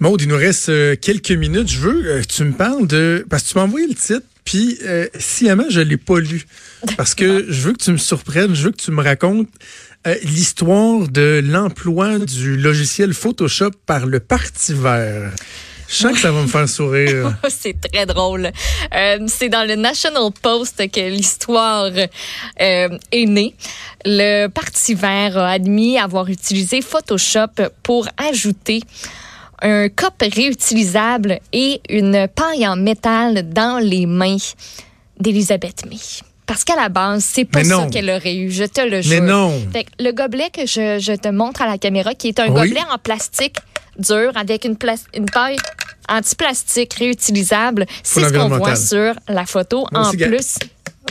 Maud, il nous reste euh, quelques minutes. Je veux euh, que tu me parles de... Parce que tu m'as envoyé le titre, puis euh, sciemment, je l'ai pas lu. Parce que je veux que tu me surprennes, je veux que tu me racontes euh, l'histoire de l'emploi du logiciel Photoshop par le Parti vert. Je sens que ça va me faire sourire. c'est très drôle. Euh, c'est dans le National Post que l'histoire euh, est née. Le Parti vert a admis avoir utilisé Photoshop pour ajouter un cop réutilisable et une paille en métal dans les mains d'Elisabeth May. Parce qu'à la base, c'est pas ça qu'elle aurait eu, je te le jure. Mais non. Fait que le gobelet que je, je te montre à la caméra, qui est un Oui. gobelet en plastique dur avec une, paille anti-plastique réutilisable, c'est ce qu'on voit sur la photo. Moi En aussi, plus,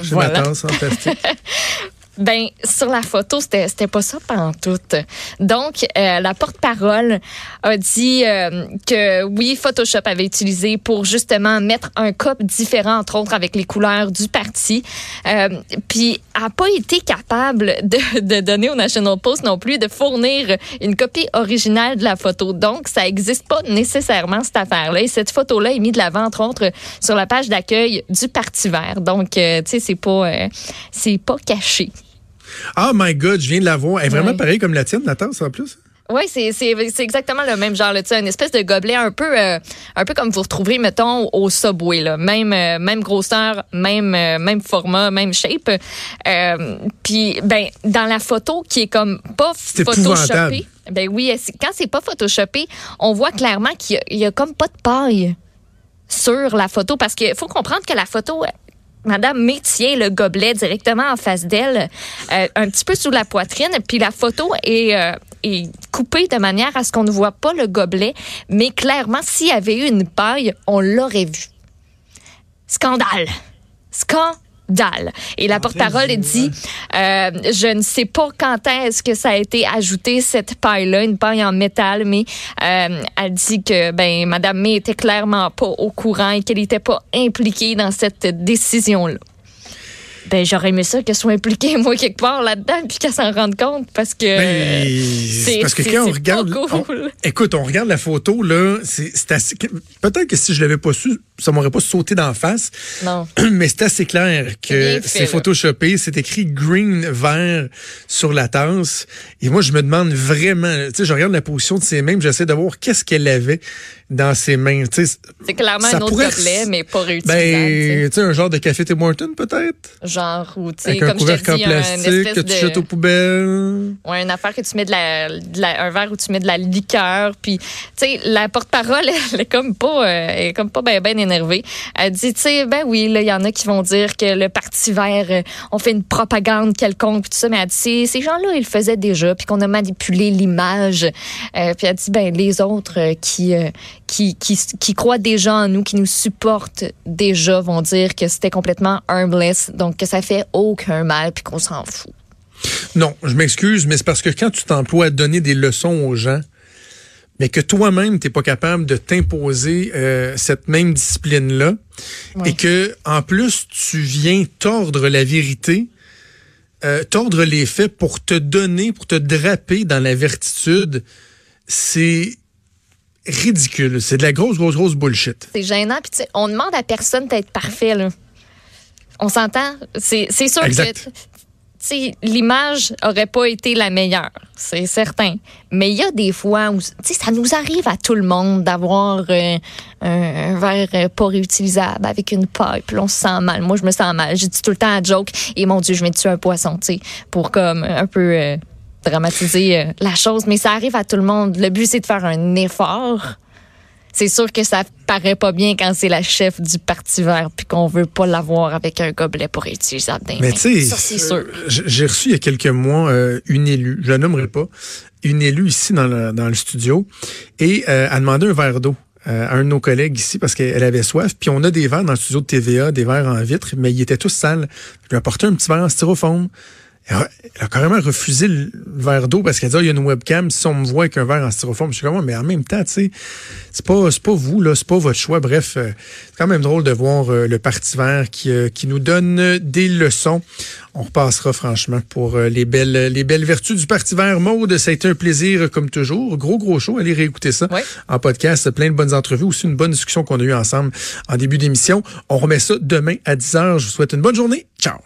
J'ai Voilà. en plastique. ben sur la photo, c'était c'était pas ça pantoute. Donc euh, la porte-parole a dit euh, que oui, Photoshop avait utilisé pour justement mettre un cop différent entre autres avec les couleurs du parti. Euh, puis a pas été capable de, de donner au National Post non plus de fournir une copie originale de la photo. Donc ça existe pas nécessairement cette affaire-là et cette photo-là est mise de l'avant entre autres sur la page d'accueil du Parti vert. Donc tu sais c'est pas c'est pas caché. Oh my God, je viens de la voir. Elle est vraiment pareille comme la tienne, la tasse en plus. Oui, c'est c'est c'est exactement le même genre, là, tu sais, une espèce de gobelet un peu euh, un peu comme vous retrouverez mettons au Subway là, même euh, même grosseur, même euh, même format, même shape. Puis ben dans la photo qui est comme pas photoshopée. Ben oui, quand c'est pas photoshopé, on voit clairement qu'il y, a- il y a comme pas de paille sur la photo parce qu'il faut comprendre que la photo Madame May tient le gobelet directement en face d'elle, euh, un petit peu sous la poitrine, puis la photo est, euh, est coupée de manière à ce qu'on ne voit pas le gobelet, mais clairement, s'il y avait eu une paille, on l'aurait vu. Scandale. Scandale. Et la porte-parole dit, euh, je ne sais pas quand est-ce que ça a été ajouté, cette paille-là, une paille en métal, mais euh, elle dit que ben Madame May était clairement pas au courant et qu'elle n'était pas impliquée dans cette décision-là. Ben, j'aurais aimé ça qu'elle soit impliquée, moi, quelque part là-dedans, puis qu'elle s'en rende compte, parce que Ben, c'est- c'est parce que quand on regarde, on- cool. écoute, on regarde la photo là, c'est assez. Peut-être que si je l'avais pas su, ça m'aurait pas sauté d'en face. Non. Mais c'est assez clair que c'est photoshopé, c'est écrit green vert sur la tasse. Et moi, je me demande vraiment, tu sais, je regarde la position de ses mains, j'essaie de voir qu'est-ce qu'elle avait dans ses mains. C'est clairement un autre pourrait gobelet, mais pas réutilisable. ben, tu sais, un genre de café Tim Hortons peut-être? Genre, ou tu sais, comme je te dis, plastique que tu de... jettes aux poubelles. Ouais, une affaire que tu mets de la, de la- un verre où tu mets de la liqueur, puis tu sais la porte-parole elle est comme pas euh, elle est comme pas ben ben énervée. Elle dit tu sais ben oui, là il y en a qui vont dire que le parti vert euh, on fait une propagande quelconque puis tout ça mais elle dit ces, gens-là ils le faisaient déjà puis qu'on a manipulé l'image. Euh, puis elle dit ben les autres qui, euh, qui qui qui croient déjà en nous, qui nous supportent déjà vont dire que c'était complètement harmless, donc que ça fait aucun mal puis qu'on s'en fout. Non, je m'excuse, mais c'est parce que quand tu t'emploies à donner des leçons aux gens, mais que toi-même, tu n'es pas capable de t'imposer euh, cette même discipline-là, Ouais. et que en plus, tu viens tordre la vérité, euh, tordre les faits pour te donner, pour te draper dans la vertitude, c'est ridicule. C'est de la grosse, grosse, grosse bullshit. C'est gênant. Puis, tu sais, on demande à personne d'être parfait, là. On s'entend? C'est sûr Exact. que tu sais, l'image aurait pas été la meilleure, c'est certain. Mais il y a des fois où tu sais, ça nous arrive à tout le monde d'avoir euh, un, un verre euh, pas réutilisable avec une paille, puis on se sent mal. Moi, je me sens mal. J'ai dit tout le temps à joke, et mon Dieu, je de tuer un poisson, tu sais, pour comme un peu euh, dramatiser euh, la chose. Mais ça arrive à tout le monde. Le but, c'est de faire un effort. C'est sûr que ça paraît pas bien quand c'est la chef du Parti vert puis qu'on veut pas l'avoir avec un gobelet pour réutilisable dans Mais tu sais, Ça, c'est sûr. euh, j'ai reçu il y a quelques mois euh, une élue, je la nommerai pas, une élue ici dans le, dans le studio et euh, a demandé un verre d'eau à un de nos collègues ici parce qu'elle avait soif. Puis on a des verres dans le studio de TVA, des verres en vitre, mais ils étaient tous sales. Je lui ai apporté un petit verre en styrofoam. Elle a, carrément refusé le verre d'eau parce qu'elle dit, Ah, il y a une webcam, si on me voit avec un verre en styrofoam, je suis comme, mais en même temps, tu sais, c'est pas, c'est pas vous, là, c'est pas votre choix. Bref, euh, c'est quand même drôle de voir euh, le Parti vert qui, euh, qui nous donne des leçons. On repassera franchement pour les belles, les belles vertus du Parti vert. Maude, ça a été un plaisir comme toujours. Gros, gros show. Allez réécouter ça Oui. en podcast. Plein de bonnes entrevues. Aussi une bonne discussion qu'on a eue ensemble en début d'émission. On remet ça demain à 10h. Je vous souhaite une bonne journée. Ciao.